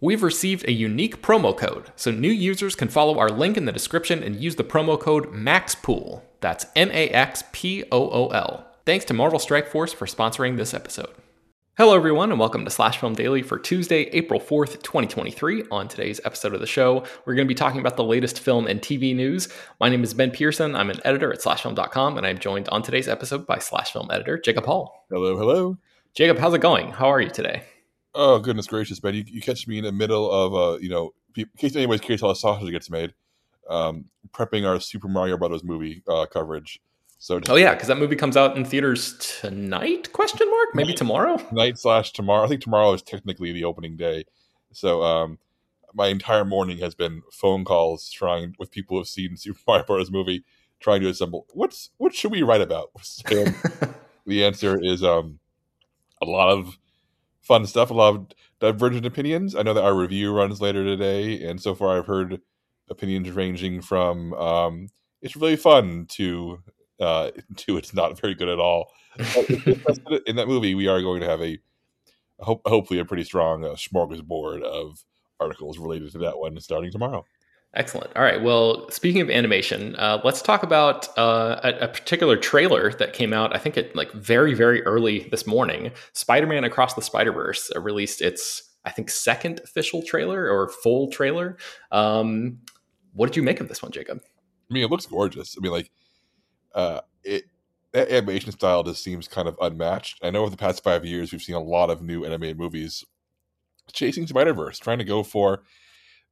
We've received a unique promo code, so new users can follow our link in the description and use the promo code MAXPOOL. That's M A X P O O L. Thanks to Marvel Strike Force for sponsoring this episode. Hello, everyone, and welcome to Slash Film Daily for Tuesday, April 4th, 2023. On today's episode of the show, we're going to be talking about the latest film and TV news. My name is Ben Pearson. I'm an editor at slashfilm.com, and I'm joined on today's episode by Slash Film editor Jacob Hall. Hello, hello. Jacob, how's it going? How are you today? Oh goodness gracious, man! You, you catch me in the middle of uh, you know, in case anybody's curious how the sausage gets made, um, prepping our Super Mario Brothers movie uh, coverage. So oh yeah, because that movie comes out in theaters tonight? Question mark? Maybe tomorrow? Night slash tomorrow. I think tomorrow is technically the opening day. So um, my entire morning has been phone calls trying with people who have seen Super Mario Brothers movie, trying to assemble what's what should we write about. And the answer is um, a lot of fun stuff, a lot of divergent opinions. I know that our review runs later today, and so far I've heard opinions ranging from um, it's really fun to uh, to it's not very good at all. in that movie, we are going to have a hope, hopefully a pretty strong uh, smorgasbord of articles related to that one starting tomorrow. Excellent. All right. Well, speaking of animation, uh, let's talk about uh, a, a, particular trailer that came out. I think it like very very early this morning. Spider-Man Across the Spider-Verse uh, released its I think second official trailer or full trailer. Um, what did you make of this one, Jacob? I mean, it looks gorgeous. I mean, like, uh, it that animation style just seems kind of unmatched. I know over the past five years we've seen a lot of new animated movies chasing Spider Verse, trying to go for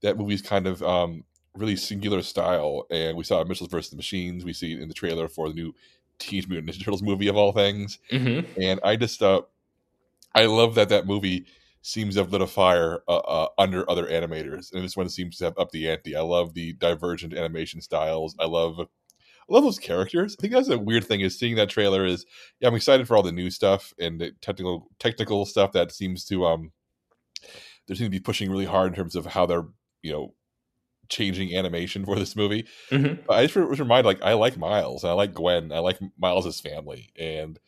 that movie's kind of um, really singular style. And we saw Mitchell's versus the Machines. We see it in the trailer for the new Teenage Mutant Ninja Turtles movie of all things. Mm-hmm. And I just, uh, I love that that movie seems to have lit a fire uh, uh, under other animators, and this one seems to have up the ante. I love the divergent animation styles. I love, I love those characters. I think that's a weird thing is seeing that trailer. Is yeah, I'm excited for all the new stuff and the technical technical stuff that seems to um, they seem to be pushing really hard in terms of how they're you know changing animation for this movie. Mm-hmm. I just was reminded, like, I like Miles, I like Gwen, I like Miles's family, and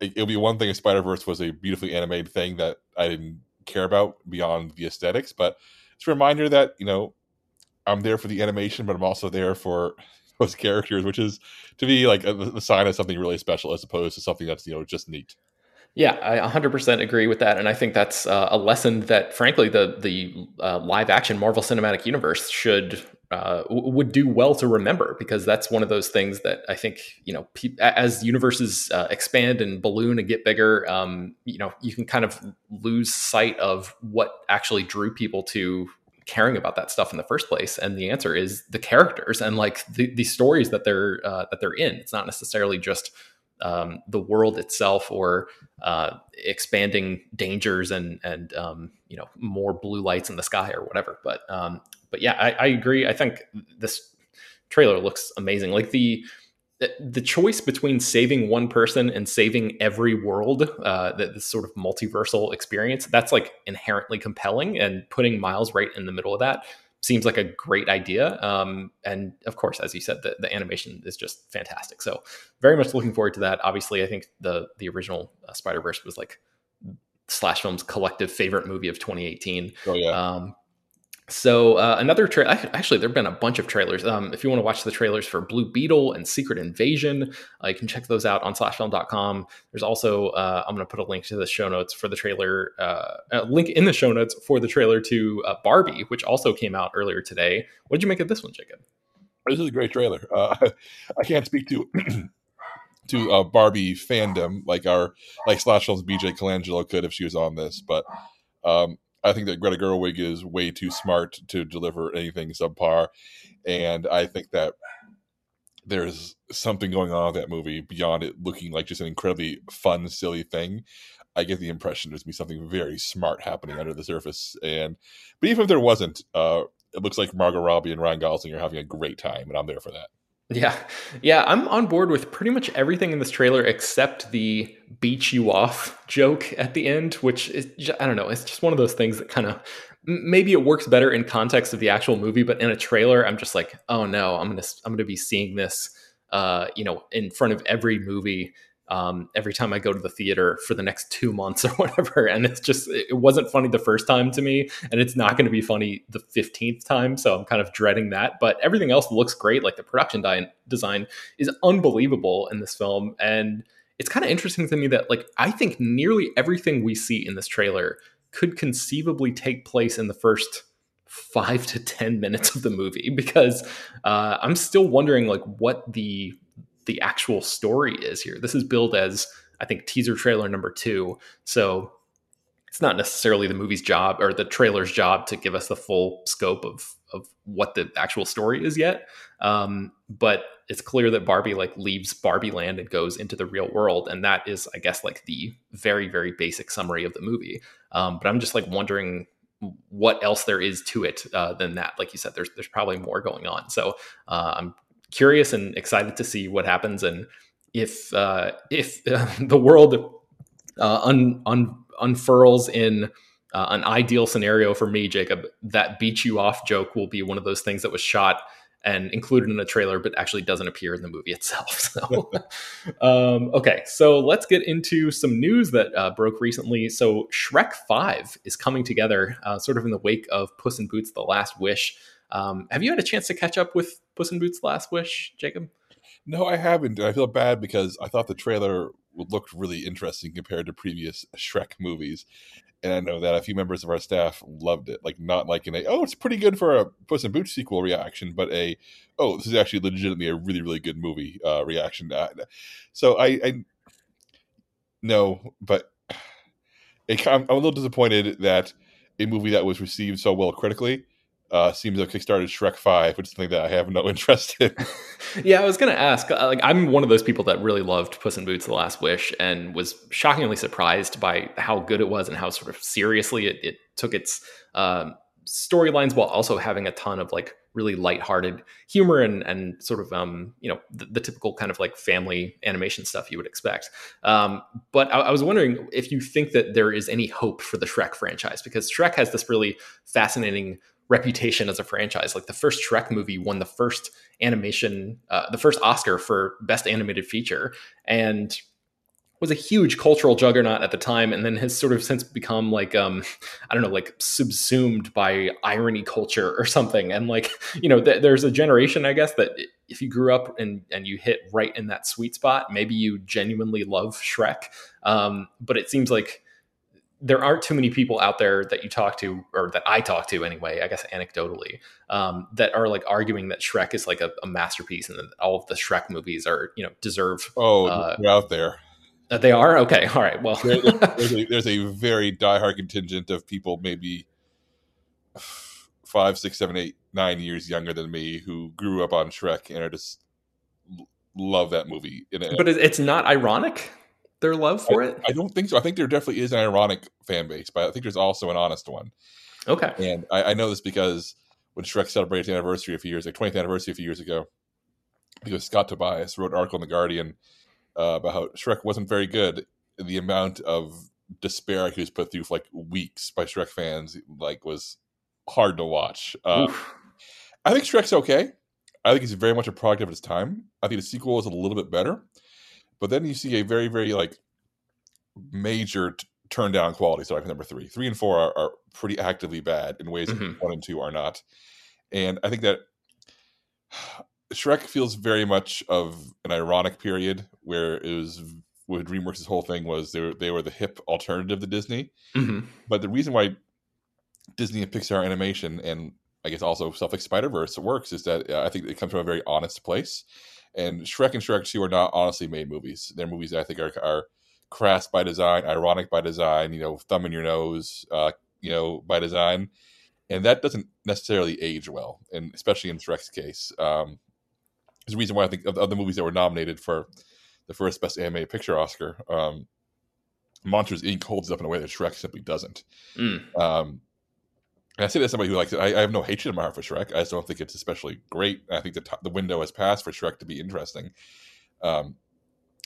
it, will be one thing if Spider Verse was a beautifully animated thing that I didn't care about beyond the aesthetics, but it's a reminder that you know I'm there for the animation, but I'm also there for those characters, which is to me like a, the sign of something really special as opposed to something that's you know just neat. Yeah, I 100% agree with that, and I think that's uh, a lesson that, frankly, the the uh, live action Marvel Cinematic Universe should uh, w- would do well to remember because that's one of those things that I think you know pe- as universes uh, expand and balloon and get bigger, um, you know, you can kind of lose sight of what actually drew people to caring about that stuff in the first place and the answer is the characters and like the, the stories that they're uh, that they're in. It's not necessarily just um, the world itself or uh, expanding dangers and and um, you know more blue lights in the sky or whatever. But um, but yeah, I, I, agree. I think this trailer looks amazing. Like the the choice between saving one person and saving every world, uh, that this sort of multiversal experience, that's like inherently compelling. And putting Miles right in the middle of that seems like a great idea. Um, and of course, as you said, the, the animation is just fantastic. So very much looking forward to that. Obviously, I think the the original uh, Spider Verse was like slash film's collective favorite movie of 2018. Oh yeah. Um, so uh, another trailer. Actually, there've been a bunch of trailers. Um, if you want to watch the trailers for Blue Beetle and Secret Invasion, uh, you can check those out on slashfilm.com. There's also uh, I'm going to put a link to the show notes for the trailer. Uh, a link in the show notes for the trailer to uh, Barbie, which also came out earlier today. What did you make of this one, Jacob? This is a great trailer. Uh, I can't speak to to Barbie fandom like our like SlashFilm's BJ Colangelo could if she was on this, but um, I think that Greta Gerwig is way too smart to deliver anything subpar, and I think that there's something going on with that movie beyond it looking like just an incredibly fun, silly thing. I get the impression there's be something very smart happening under the surface, and but even if there wasn't, uh, it looks like Margot Robbie and Ryan Gosling are having a great time, and I'm there for that. Yeah. Yeah, I'm on board with pretty much everything in this trailer except the beat you off joke at the end, which is I don't know, it's just one of those things that kind of maybe it works better in context of the actual movie, but in a trailer I'm just like, "Oh no, I'm going to I'm going to be seeing this uh, you know, in front of every movie um, every time I go to the theater for the next two months or whatever. And it's just, it wasn't funny the first time to me, and it's not going to be funny the 15th time. So I'm kind of dreading that. But everything else looks great. Like the production di- design is unbelievable in this film. And it's kind of interesting to me that, like, I think nearly everything we see in this trailer could conceivably take place in the first five to 10 minutes of the movie because uh, I'm still wondering, like, what the the actual story is here. This is billed as I think teaser trailer number two, so it's not necessarily the movie's job or the trailer's job to give us the full scope of of what the actual story is yet. Um, but it's clear that Barbie like leaves Barbie Land and goes into the real world, and that is, I guess, like the very very basic summary of the movie. Um, but I'm just like wondering what else there is to it uh, than that. Like you said, there's there's probably more going on. So uh, I'm curious and excited to see what happens and if uh, if uh, the world uh, un, un, unfurls in uh, an ideal scenario for me, Jacob, that beat you off joke will be one of those things that was shot and included in a trailer, but actually doesn't appear in the movie itself. So, um, okay, so let's get into some news that uh, broke recently. So, Shrek 5 is coming together, uh, sort of in the wake of Puss in Boots: The Last Wish. Um, have you had a chance to catch up with Puss in Boots: Last Wish, Jacob? No, I haven't. I feel bad because I thought the trailer looked really interesting compared to previous Shrek movies. And I know that a few members of our staff loved it. Like, not like in a, oh, it's pretty good for a Puss in Boots sequel reaction, but a, oh, this is actually legitimately a really, really good movie uh, reaction. Uh, so I, I, no, but it, I'm, I'm a little disappointed that a movie that was received so well critically uh, seems like Kickstarted Shrek Five, which is something that I have no interest in. yeah, I was going to ask. Uh, like, I'm one of those people that really loved Puss in Boots: The Last Wish, and was shockingly surprised by how good it was and how sort of seriously it, it took its um, storylines, while also having a ton of like really lighthearted humor and and sort of um you know the, the typical kind of like family animation stuff you would expect. Um, but I, I was wondering if you think that there is any hope for the Shrek franchise because Shrek has this really fascinating reputation as a franchise. Like the first Shrek movie won the first animation, uh, the first Oscar for best animated feature, and was a huge cultural juggernaut at the time, and then has sort of since become like um, I don't know, like subsumed by irony culture or something. And like you know, th- there's a generation, I guess, that if you grew up and and you hit right in that sweet spot, maybe you genuinely love Shrek. Um, but it seems like there aren't too many people out there that you talk to, or that I talk to anyway, I guess anecdotally, um, that are like arguing that Shrek is like a, a, masterpiece and that all of the Shrek movies are, you know, deserve. Oh, uh, out there. Uh, they are okay. All right. Well, there, there's, a, there's a very diehard contingent of people, maybe five, six, seven, eight, nine years younger than me, who grew up on Shrek and are just love that movie. but it's not ironic their love for I, it? I don't think so. I think there definitely is an ironic fan base, but I think there's also an honest one. Okay. And I, I know this because when Shrek celebrated the anniversary a few years, like 20th anniversary a few years ago, because Scott Tobias wrote an article in the Guardian uh, about how Shrek wasn't very good. The amount of despair he was put through for like weeks by Shrek fans, like, was hard to watch. Uh, I think Shrek's okay. I think he's very much a product of his time. I think the sequel is a little bit better. But then you see a very, very like major t- turn down quality starting with number three. Three and four are, are pretty actively bad in ways mm-hmm. that one and two are not. And I think that Shrek feels very much of an ironic period where it was where DreamWorks' whole thing was they were, they were the hip alternative to Disney. Mm-hmm. But the reason why Disney and Pixar animation and I guess also stuff like Spider Verse works is that uh, I think it comes from a very honest place. And Shrek and Shrek Two are not honestly made movies. They're movies that I think are, are crass by design, ironic by design, you know, thumb in your nose, uh, you know, by design, and that doesn't necessarily age well, and especially in Shrek's case. Um, there's a reason why I think of, of, the movies that were nominated for the first Best Animated Picture Oscar, um, Monsters Inc. holds up in a way that Shrek simply doesn't. Mm. Um, and I say that as somebody who likes it. I, I, have no hatred my heart for Shrek. I just don't think it's especially great. I think the t- the window has passed for Shrek to be interesting. Um,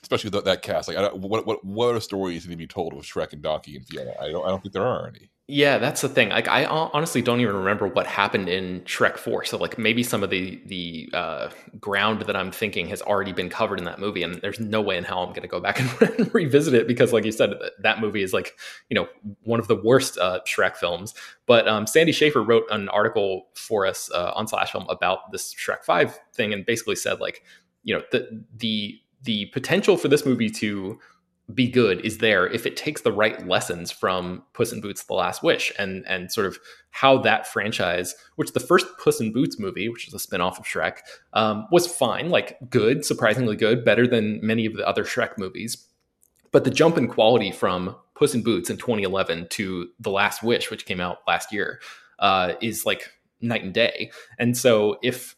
especially with that cast. Like, what what what are stories need to be told with Shrek and Donkey and Fiona? I don't I don't think there are any. Yeah, that's the thing. Like, I honestly don't even remember what happened in Shrek Four. So, like, maybe some of the the uh, ground that I'm thinking has already been covered in that movie, and there's no way in hell I'm going to go back and revisit it because, like you said, that movie is like you know one of the worst uh, Shrek films. But um, Sandy Schaefer wrote an article for us uh, on Slash Film about this Shrek Five thing, and basically said like you know the the the potential for this movie to be good is there if it takes the right lessons from Puss in Boots: The Last Wish and and sort of how that franchise, which the first Puss in Boots movie, which is a spinoff of Shrek, um, was fine, like good, surprisingly good, better than many of the other Shrek movies. But the jump in quality from Puss in Boots in 2011 to The Last Wish, which came out last year, uh, is like night and day. And so if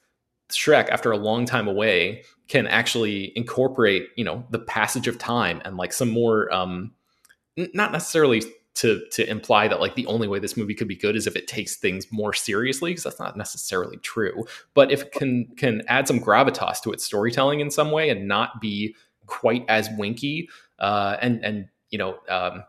Shrek, after a long time away, can actually incorporate, you know, the passage of time and like some more, um, n- not necessarily to to imply that like the only way this movie could be good is if it takes things more seriously, because that's not necessarily true. But if it can can add some gravitas to its storytelling in some way and not be quite as winky, uh, and and you know. Um,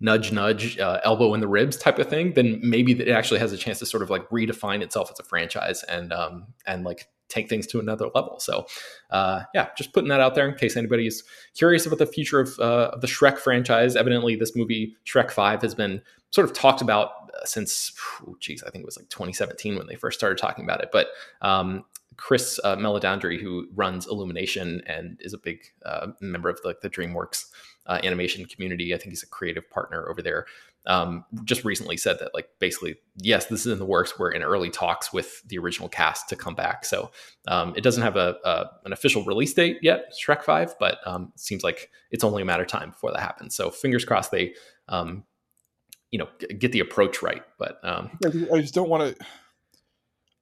nudge nudge uh, elbow in the ribs type of thing then maybe it actually has a chance to sort of like redefine itself as a franchise and um and like take things to another level. So uh yeah just putting that out there in case anybody is curious about the future of, uh, of the shrek franchise. Evidently this movie shrek 5 has been sort of talked about uh, since geez i think it was like 2017 when they first started talking about it. But um Chris uh, Meledandri, who runs Illumination and is a big uh, member of the, the DreamWorks uh, animation community. I think he's a creative partner over there. Um, just recently said that like basically yes this is in the works we're in early talks with the original cast to come back so um, it doesn't have a, a, an official release date yet shrek 5 but um, seems like it's only a matter of time before that happens so fingers crossed they um, you know get the approach right but um, i just don't want to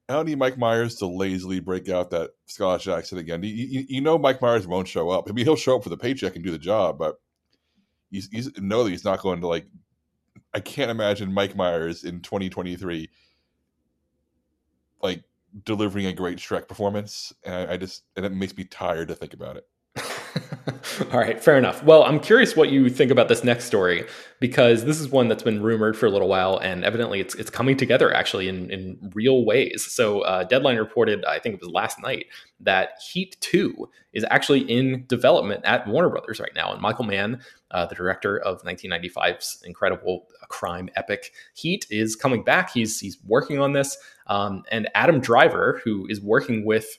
I don't need Mike Myers to lazily break out that Scottish accent again. You, you, you, know Mike Myers won't show up. I mean, he'll show up for the paycheck and do the job, but he's, he's know that he's not going to like. I can't imagine Mike Myers in 2023 like delivering a great Shrek performance, and I, I just and it makes me tired to think about it. All right, fair enough. Well, I'm curious what you think about this next story because this is one that's been rumored for a little while, and evidently it's it's coming together actually in in real ways. So, uh, Deadline reported, I think it was last night, that Heat Two is actually in development at Warner Brothers right now, and Michael Mann, uh, the director of 1995's incredible crime epic Heat, is coming back. He's he's working on this, um, and Adam Driver, who is working with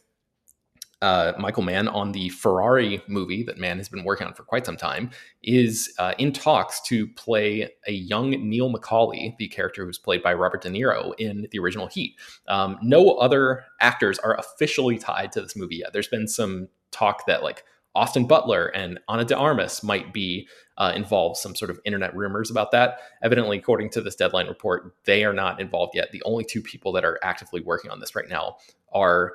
uh, Michael Mann on the Ferrari movie that Mann has been working on for quite some time, is uh, in talks to play a young Neil McCauley, the character who's played by Robert De Niro in the original Heat. Um, no other actors are officially tied to this movie yet. There's been some talk that like Austin Butler and Ana de Armas might be uh, involved. Some sort of internet rumors about that. Evidently, according to this deadline report, they are not involved yet. The only two people that are actively working on this right now are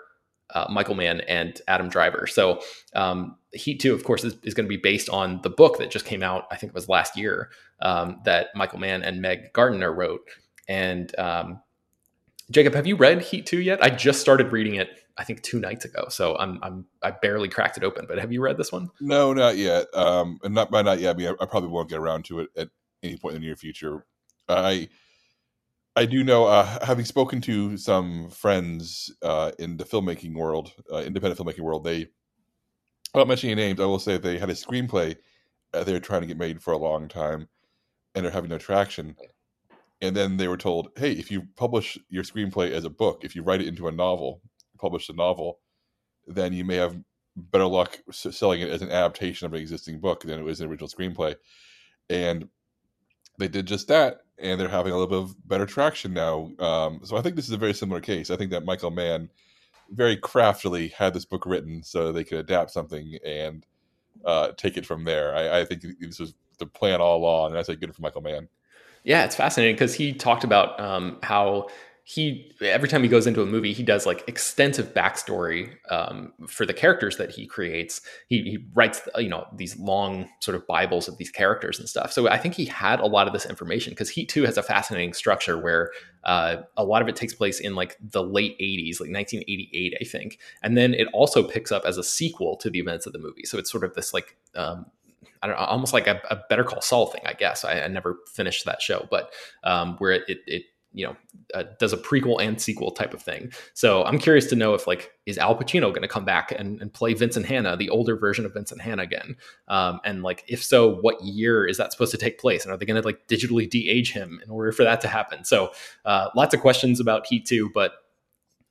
uh, Michael Mann and Adam Driver. So um, Heat 2, of course, is, is going to be based on the book that just came out, I think it was last year, um, that Michael Mann and Meg Gardiner wrote. And um, Jacob, have you read Heat 2 yet? I just started reading it, I think, two nights ago. So I'm, I'm I barely cracked it open. But have you read this one? No, not yet. Um, and not by not yet. I mean, I, I probably won't get around to it at any point in the near future. I I do know, uh, having spoken to some friends uh, in the filmmaking world, uh, independent filmmaking world, they, without mentioning names, I will say they had a screenplay uh, they were trying to get made for a long time, and they're having no traction. And then they were told, "Hey, if you publish your screenplay as a book, if you write it into a novel, publish a novel, then you may have better luck selling it as an adaptation of an existing book than it was an original screenplay." And they did just that, and they're having a little bit of better traction now. Um, so I think this is a very similar case. I think that Michael Mann very craftily had this book written so they could adapt something and uh, take it from there. I, I, think this was the plan all along, and I say good for Michael Mann. Yeah, it's fascinating because he talked about um, how he every time he goes into a movie he does like extensive backstory um, for the characters that he creates. He, he writes you know these long sort of bibles of these characters and stuff. So i think he had a lot of this information because heat 2 has a fascinating structure where uh, a lot of it takes place in like the late 80s like 1988 i think. And then it also picks up as a sequel to the events of the movie. So it's sort of this like um, I don't know, almost like a, a, Better Call Saul thing, I guess. I, I never finished that show, but um, where it, it, it you know uh, does a prequel and sequel type of thing. So I'm curious to know if like is Al Pacino going to come back and, and, play Vincent Hanna, the older version of Vincent Hanna again? Um, and like if so, what year is that supposed to take place? And are they going to like digitally de-age him in order for that to happen? So uh, lots of questions about Heat 2, but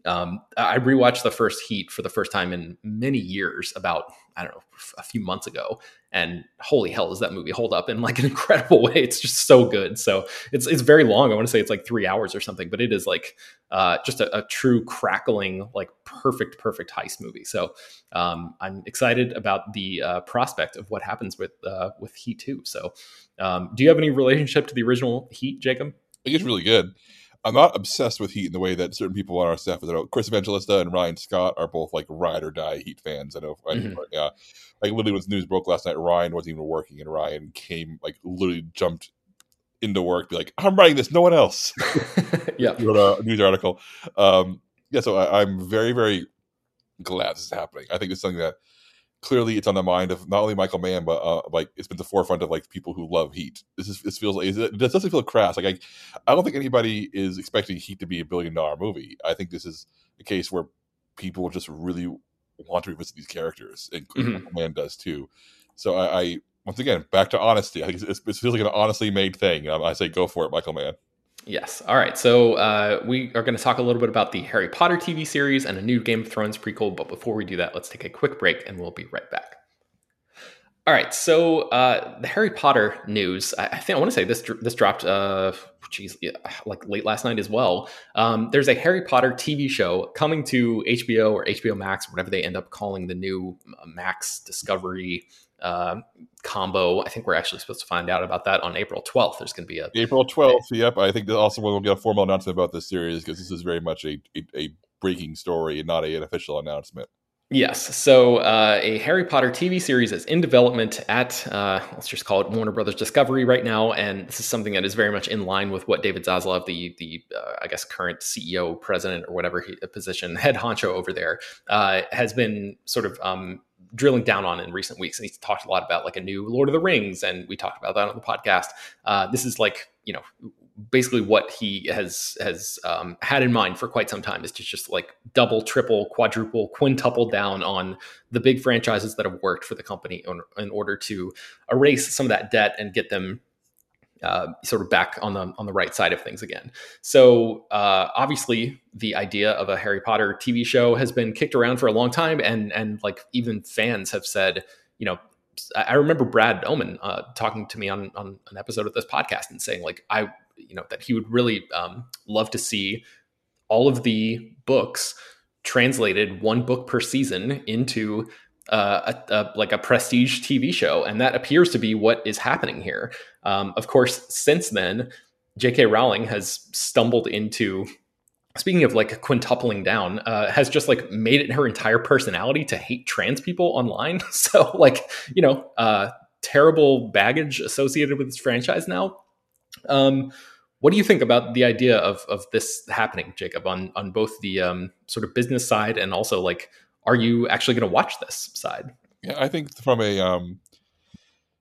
um, I rewatched the first Heat for the first time in many years, about I don't know a few months ago, and holy hell, does that movie hold up in like an incredible way? It's just so good. So it's it's very long. I want to say it's like three hours or something, but it is like uh, just a, a, true crackling, like perfect, perfect heist movie. So um, I'm excited about the uh, prospect of what happens with uh, with Heat Two. So um, do you have any relationship to the original Heat, Jacob? I think it's really good. I'm not obsessed with Heat in the way that certain people on our staff. Know Chris Evangelista and Ryan Scott are both like ride or die Heat fans. I know, mm-hmm. I, yeah, like literally when the news broke last night, Ryan wasn't even working, and Ryan came like literally jumped into work, be like, "I'm writing this, no one else." yeah, wrote a news article. Um, yeah, so I, I'm very, very glad this is happening. I think it's something that clearly it's on the mind of not only Michael Mann, but uh, like it's been the forefront of like people who love Heat. This is this feels like it doesn't feel crass. Like I, I don't think anybody is expecting Heat to be a billion dollar movie. I think this is a case where people just really want to revisit these characters, and mm-hmm. Michael Mann does too. So I, I, once again back to honesty. I think it feels like an honestly made thing. I say go for it, Michael Mann. Yes. All right. So uh, we are going to talk a little bit about the Harry Potter TV series and a new Game of Thrones prequel. But before we do that, let's take a quick break and we'll be right back. All right. So uh, the Harry Potter news. I, I, think I want to say this this dropped. Uh, geez, like late last night as well. Um, there's a Harry Potter TV show coming to HBO or HBO Max, whatever they end up calling the new uh, Max Discovery uh, combo. I think we're actually supposed to find out about that on April 12th. There's going to be a April 12th. Yep. I think also we'll get a formal announcement about this series because this is very much a, a, a breaking story and not a, an official announcement. Yes. So uh, a Harry Potter TV series is in development at, uh, let's just call it Warner Brothers Discovery right now. And this is something that is very much in line with what David Zaslav, the, the uh, I guess, current CEO, president, or whatever he, position, head honcho over there, uh, has been sort of um, drilling down on in recent weeks. And he's talked a lot about like a new Lord of the Rings, and we talked about that on the podcast. Uh, this is like you know basically what he has has um, had in mind for quite some time is to just like double, triple, quadruple, quintuple down on the big franchises that have worked for the company in, order to erase some of that debt and get them uh, sort of back on the on the right side of things again. So uh, obviously, the idea of a Harry Potter TV show has been kicked around for a long time, and and like even fans have said, you know, I remember Brad Oman uh, talking to me on on an episode of this podcast and saying like I you know that he would really um, love to see all of the books translated one book per season into uh, a, a, like a prestige TV show, and that appears to be what is happening here. Um, of course, since then, J.K. Rowling has stumbled into. Speaking of like quintupling down, uh, has just like made it her entire personality to hate trans people online. so like you know, uh, terrible baggage associated with this franchise now. Um, what do you think about the idea of of this happening, Jacob, on on both the um, sort of business side and also like are you actually going to watch this side? Yeah, I think from a um,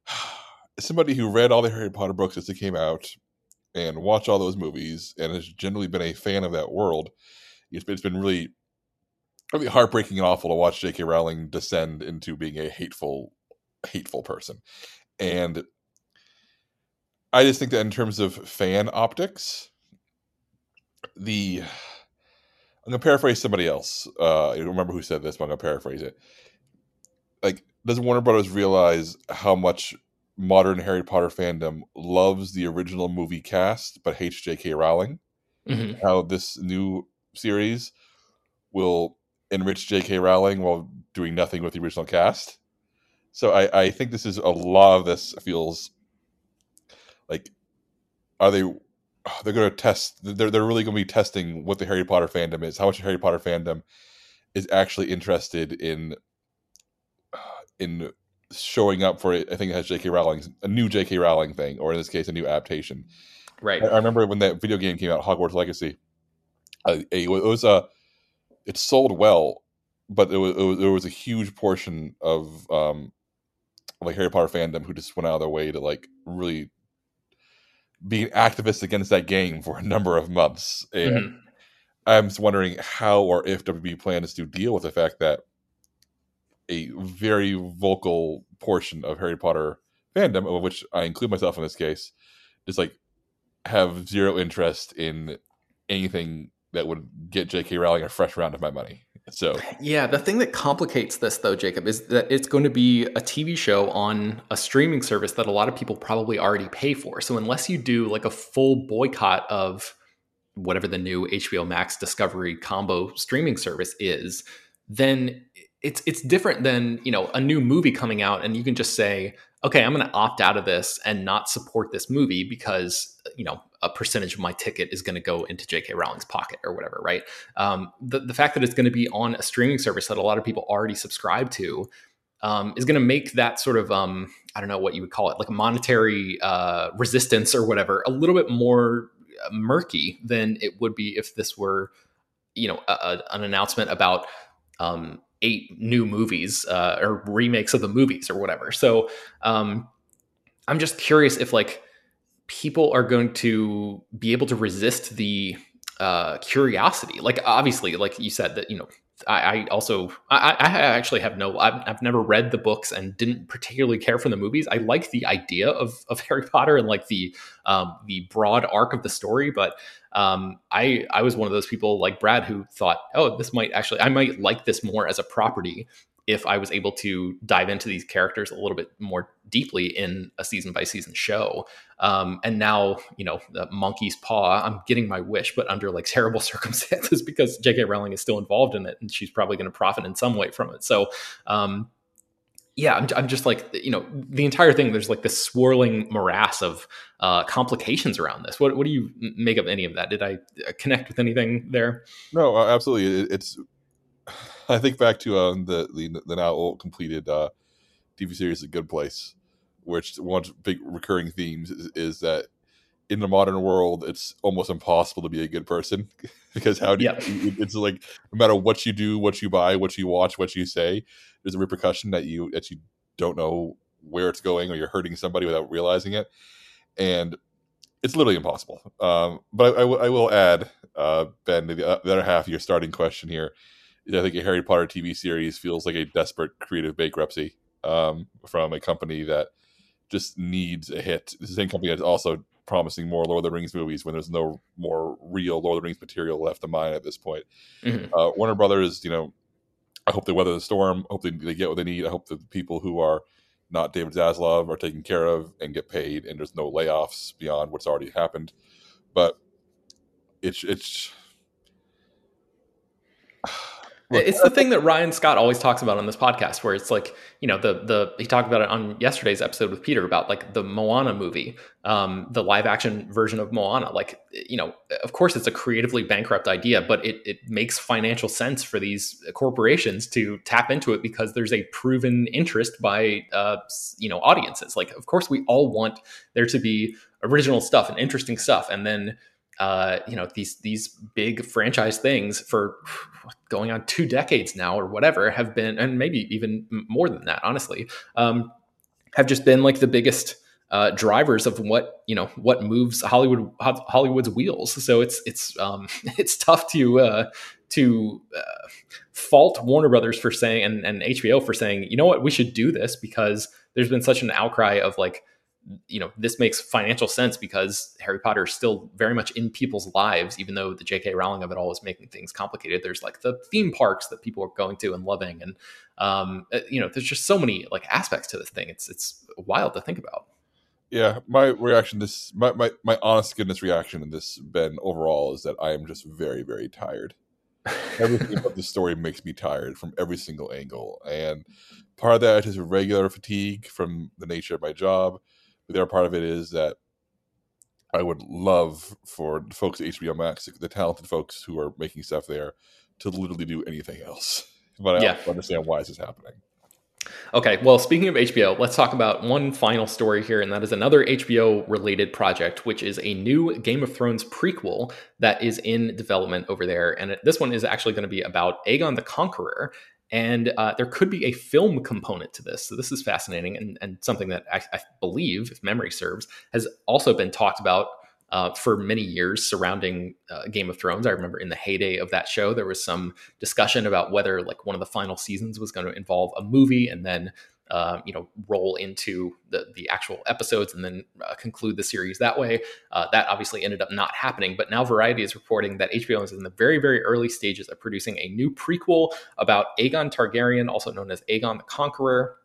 somebody who read all the Harry Potter books as they came out and watched all those movies and has generally been a fan of that world, it's been, it's been really really heartbreaking and awful to watch J.K. Rowling descend into being a hateful, hateful person. And I just think that in terms of fan optics, the I'm gonna paraphrase somebody else. Uh, I don't remember who said this, but I'm gonna paraphrase it. Like, does Warner Brothers realize how much modern Harry Potter fandom loves the original movie cast but hates J.K. Rowling. Mhm. How this new series will enrich J.K. Rowling while doing nothing with the original cast. So I, I think this is a lot of this feels like are they they're going to test they're they're really going to be testing what the Harry Potter fandom is, how much the Harry Potter fandom is actually interested in in showing up for it. I think it has J.K. Rowling a new J.K. Rowling thing, or in this case, a new adaptation. Right. I, I remember when that video game came out, Hogwarts Legacy. Uh, it was a it sold well, but it was, it was there was a huge portion of um like Harry Potter fandom who just went out of their way to like really be activists against that game for a number of months. And Mhm. I'm just wondering how or if WB plans to deal with the fact that a very vocal portion of Harry Potter fandom, of which I include myself in this case, just like have zero interest in anything that would get J.K. Rowling a fresh round of my money. So Yeah, the thing that complicates this, though, Jacob, is that it's going to be a TV show on a streaming service that a lot of people probably already pay for. So, unless you do like a full boycott of whatever the new HBO Max Discovery combo streaming service is, then it's it's different than you know a new movie coming out and you can just say, okay, I'm going to opt out of this and not support this movie because you know a percentage of my ticket is going to go into J.K. Rowling's pocket or whatever, right? Um, the the fact that it's going to be on a streaming service that a lot of people already subscribe to um, is going to make that sort of um, I don't know what you would call it, like a monetary uh, resistance or whatever, a little bit more uh, murky than it would be if this were, you know, a, a, an announcement about um, eight new movies uh, or remakes of the movies or whatever. So um, I'm just curious if like people are going to be able to resist the uh, curiosity. Like obviously, like you said that you know. I, I also I, I actually have no I've, I've never read the books and didn't particularly care for the movies. I like the idea of, of Harry Potter and like the um, the broad arc of the story, but um, I I was one of those people like Brad who thought, oh, this might actually I might like this more as a property if I was able to dive into these characters a little bit more deeply in a season by season show. Um, and now, you know, the monkey's paw, I'm getting my wish, but under like terrible circumstances because J.K. Rowling is still involved in it and she's probably going to profit in some way from it. So, um, yeah, I'm, I'm, just like, you know, the entire thing, there's like this swirling morass of uh, complications around this. What, what do you make of any of that? Did I uh, connect with anything there? No, absolutely. It, it's, I think back to um, the, the the now completed uh, TV series, A Good Place, which one big recurring themes is, is, that in the modern world, it's almost impossible to be a good person because how do yeah. you, it's like no matter what you do, what you buy, what you watch, what you say, there's a repercussion that you that you don't know where it's going or you're hurting somebody without realizing it, and it's literally impossible. Um, but I, I, w- I will add, uh, Ben, the, the other half of your starting question here. I think a Harry Potter TV series feels like a desperate creative bankruptcy um, from a company that just needs a hit. The same company that's also promising more Lord of the Rings movies when there's no more real Lord of the Rings material left to mine at this point. Mm-hmm. Uh, Warner Brothers, you know, I hope they weather the storm. I hope they, they get what they need. I hope the people who are not David Zaslav are taken care of and get paid, and there's no layoffs beyond what's already happened. But it's it's it's the thing that Ryan Scott always talks about on this podcast, where it's like, you know, the the he talked about it on yesterday's episode with Peter about like the Moana movie, um, the live action version of Moana. Like, you know, of course it's a creatively bankrupt idea, but it it makes financial sense for these corporations to tap into it because there's a proven interest by uh, you know audiences. Like, of course we all want there to be original stuff and interesting stuff, and then uh, you know these these big franchise things for going on two decades now or whatever have been and maybe even more than that honestly um, have just been like the biggest uh, drivers of what you know what moves Hollywood Hollywood's wheels. So it's it's um, it's tough to uh, to uh, fault Warner Brothers for saying and, and HBO for saying you know what we should do this because there's been such an outcry of like you know this makes financial sense because harry potter is still very much in people's lives even though the jk rowling of it all is making things complicated there's like the theme parks that people are going to and loving and Um, uh, you know, there's just so many like aspects to this thing. It's it's wild to think about. Yeah, my reaction this my, my my honest goodness reaction in this Ben overall is that I am just very very tired. Everything about the story makes me tired from every single angle, and part of that is regular fatigue from the nature of my job. The other part of it is that I would love for the folks at HBO Max, the talented folks who are making stuff there, to literally do anything else. But I Yeah. don't understand why this is happening. Okay, well, speaking of HBO, let's talk about one final story here, and that is another HBO related project, which is a new Game of Thrones prequel that is in development over there. And this one is actually going to be about Aegon the Conqueror. And uh, there could be a film component to this. So, this is fascinating and, and something that I, I believe, if memory serves, has also been talked about uh, for many years surrounding uh, Game of Thrones. I remember in the heyday of that show, there was some discussion about whether like one of the final seasons was going to involve a movie and then uh, you know roll into the the actual episodes and then uh, conclude the series that way. Uh, that obviously ended up not happening, but now Variety is reporting that HBO is in the very very early stages of producing a new prequel about Aegon Targaryen, also known as Aegon the Conqueror,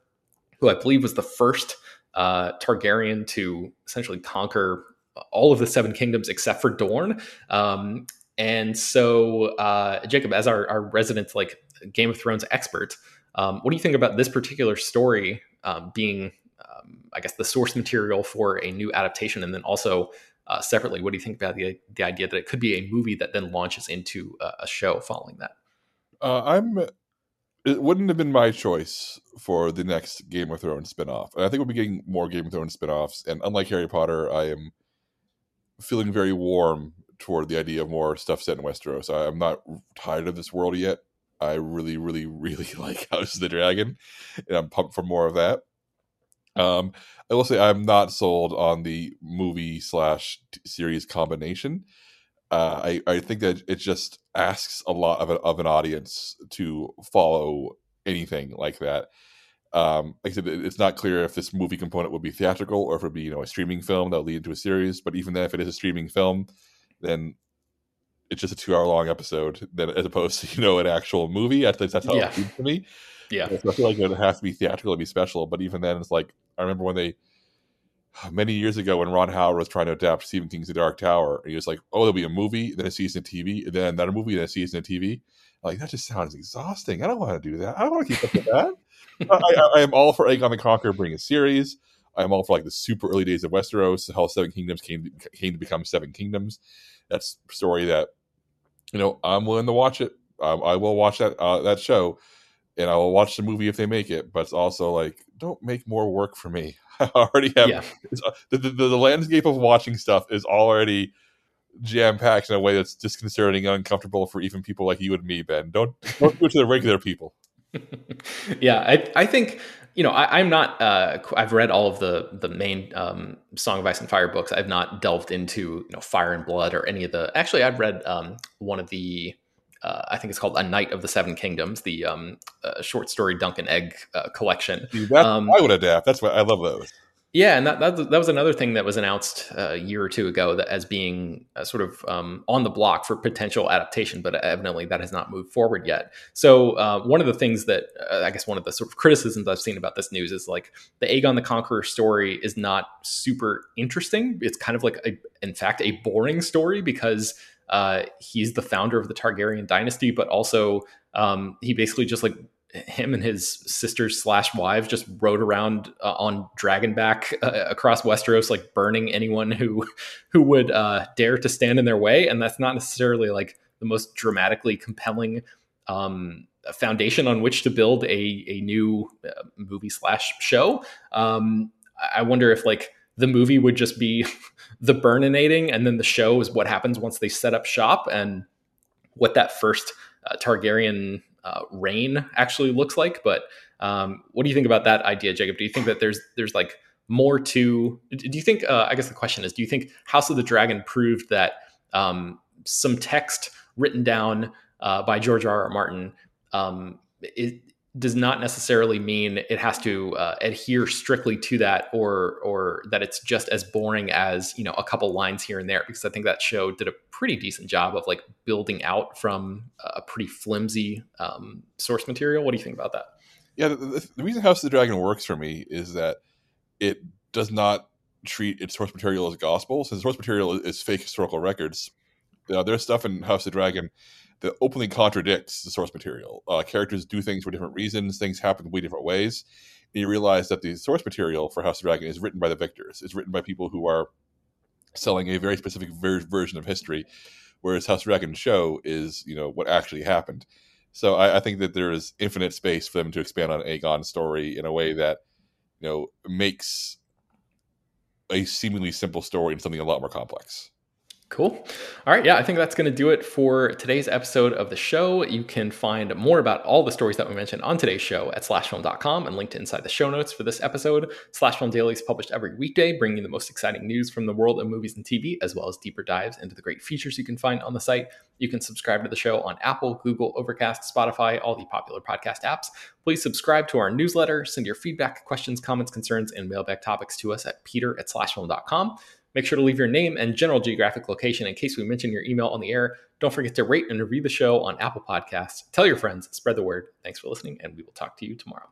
who I believe was the first uh, Targaryen to essentially conquer all of the Seven Kingdoms except for Dorne. Um, and so, uh, Jacob, as our, our resident like Game of Thrones expert, um, what do you think about this particular story um, being, um, I guess, the source material for a new adaptation? And then also, uh, separately, what do you think about the, the idea that it could be a movie that then launches into a, a show following that? Uh, I'm. It wouldn't have been my choice for the next Game of Thrones spinoff. And I think we'll be getting more Game of Thrones spinoffs. And unlike Harry Potter, I am feeling very warm toward the idea of more stuff set in Westeros. I, I'm not tired of this world yet. I really, really, really like House of the Dragon, and I'm pumped for more of that. Um, I will say I'm not sold on the movie slash series combination. Uh, I I think that it just asks a lot of, a, of an audience to follow anything like that. Um, like I said, it's not clear if this movie component would be theatrical or if it would be you know a streaming film that will lead into a series. But even then, if it is a streaming film, then it's just a two hour long episode, then as opposed to you know an actual movie. At least that's how Yeah. it seems to me. Yeah. So I feel like it has to be theatrical to be special. But even then, it's like I remember when they many years ago when Ron Howard was trying to adapt Stephen King's The Dark Tower, and he was like, "Oh, there'll be a movie, then a season of TV, then another movie, then a season of TV." Like that just sounds exhausting. I don't want to do that. I don't want to keep up with that. I, I, I am all for Aegon the Conqueror bringing a series. I am all for like the super early days of Westeros, how Seven Kingdoms came came to become Seven Kingdoms. That's a story that you know I'm willing to watch it. I, I will watch that uh, that show, and I will watch the movie if they make it. But it's also like, don't make more work for me. I already have Yeah. it's, uh, the, the the landscape of watching stuff is already jam packed in a way that's disconcerting and uncomfortable for even people like you and me, Ben. Don't don't do it to the regular people. yeah, I, I think you know I, I'm not. Uh, I've read all of the the main um, Song of Ice and Fire books. I've not delved into you know Fire and Blood or any of the. Actually, I've read um, one of the. Uh, I think it's called A Knight of the Seven Kingdoms, the um, uh, short story Dunk and Egg uh, collection. That Um, I would adapt. That's what I love those. Yeah, and that, that that was another thing that was announced uh, a year or two ago that as being uh, sort of um, on the block for potential adaptation, but evidently that has not moved forward yet. So uh, one of the things that uh, I guess one of the sort of criticisms I've seen about this news is like the Aegon the Conqueror story is not super interesting. It's kind of like a, in fact a boring story because uh, he's the founder of the Targaryen dynasty, but also um, he basically just like him and his sisters slash wives just rode around uh, on dragonback uh, across Westeros, like burning anyone who who would uh, dare to stand in their way. And that's not necessarily like the most dramatically compelling um, foundation on which to build a a new uh, movie slash show. Um, I wonder if like the movie would just be the burninating, and then the show is what happens once they set up shop and what that first uh, Targaryen uh, reign actually looks like. But um, what do you think about that idea, Jacob? Do you think that there's there's like more to? Do you think? Uh, I guess the question is, do you think House of the Dragon proved that um, some text written down uh, by George R. R. Martin um, does not necessarily mean it has to uh, adhere strictly to that, or or that it's just as boring as you know a couple lines here and there. Because I think that show did a pretty decent job of like building out from a pretty flimsy um, source material. What do you think about that? Yeah, the, the, reason House of the Dragon works for me is that it does not treat its source material as gospel. Since source material is, fake historical records, there's stuff in House of the Dragon that openly contradicts the source material. Uh, characters do things for different reasons. Things happen completely different ways. And you realize that the source material for House of Dragon is written by the victors. It's written by people who are selling a very specific ver- version of history, whereas House of Dragon show is you know what actually happened. So I, I, think that there is infinite space for them to expand on Aegon's story in a way that you know makes a seemingly simple story into something a lot more complex. Cool. All right. Yeah, I think that's going to do it for today's episode of the show. You can find more about all the stories that we mentioned on today's show at slashfilm.com and linked inside the show notes for this episode. Slashfilm Daily is published every weekday, bringing you the most exciting news from the world of movies and TV, as well as deeper dives into the great features you can find on the site. You can subscribe to the show on Apple, Google, Overcast, Spotify, all the popular podcast apps. Please subscribe to our newsletter, send your feedback, questions, comments, concerns, and mailbag topics to us at peter at slashfilm.com. Make sure to leave your name and general geographic location in case we mention your email on the air. Don't forget to rate and review the show on Apple Podcasts. Tell your friends, spread the word. Thanks for listening, and we will talk to you tomorrow.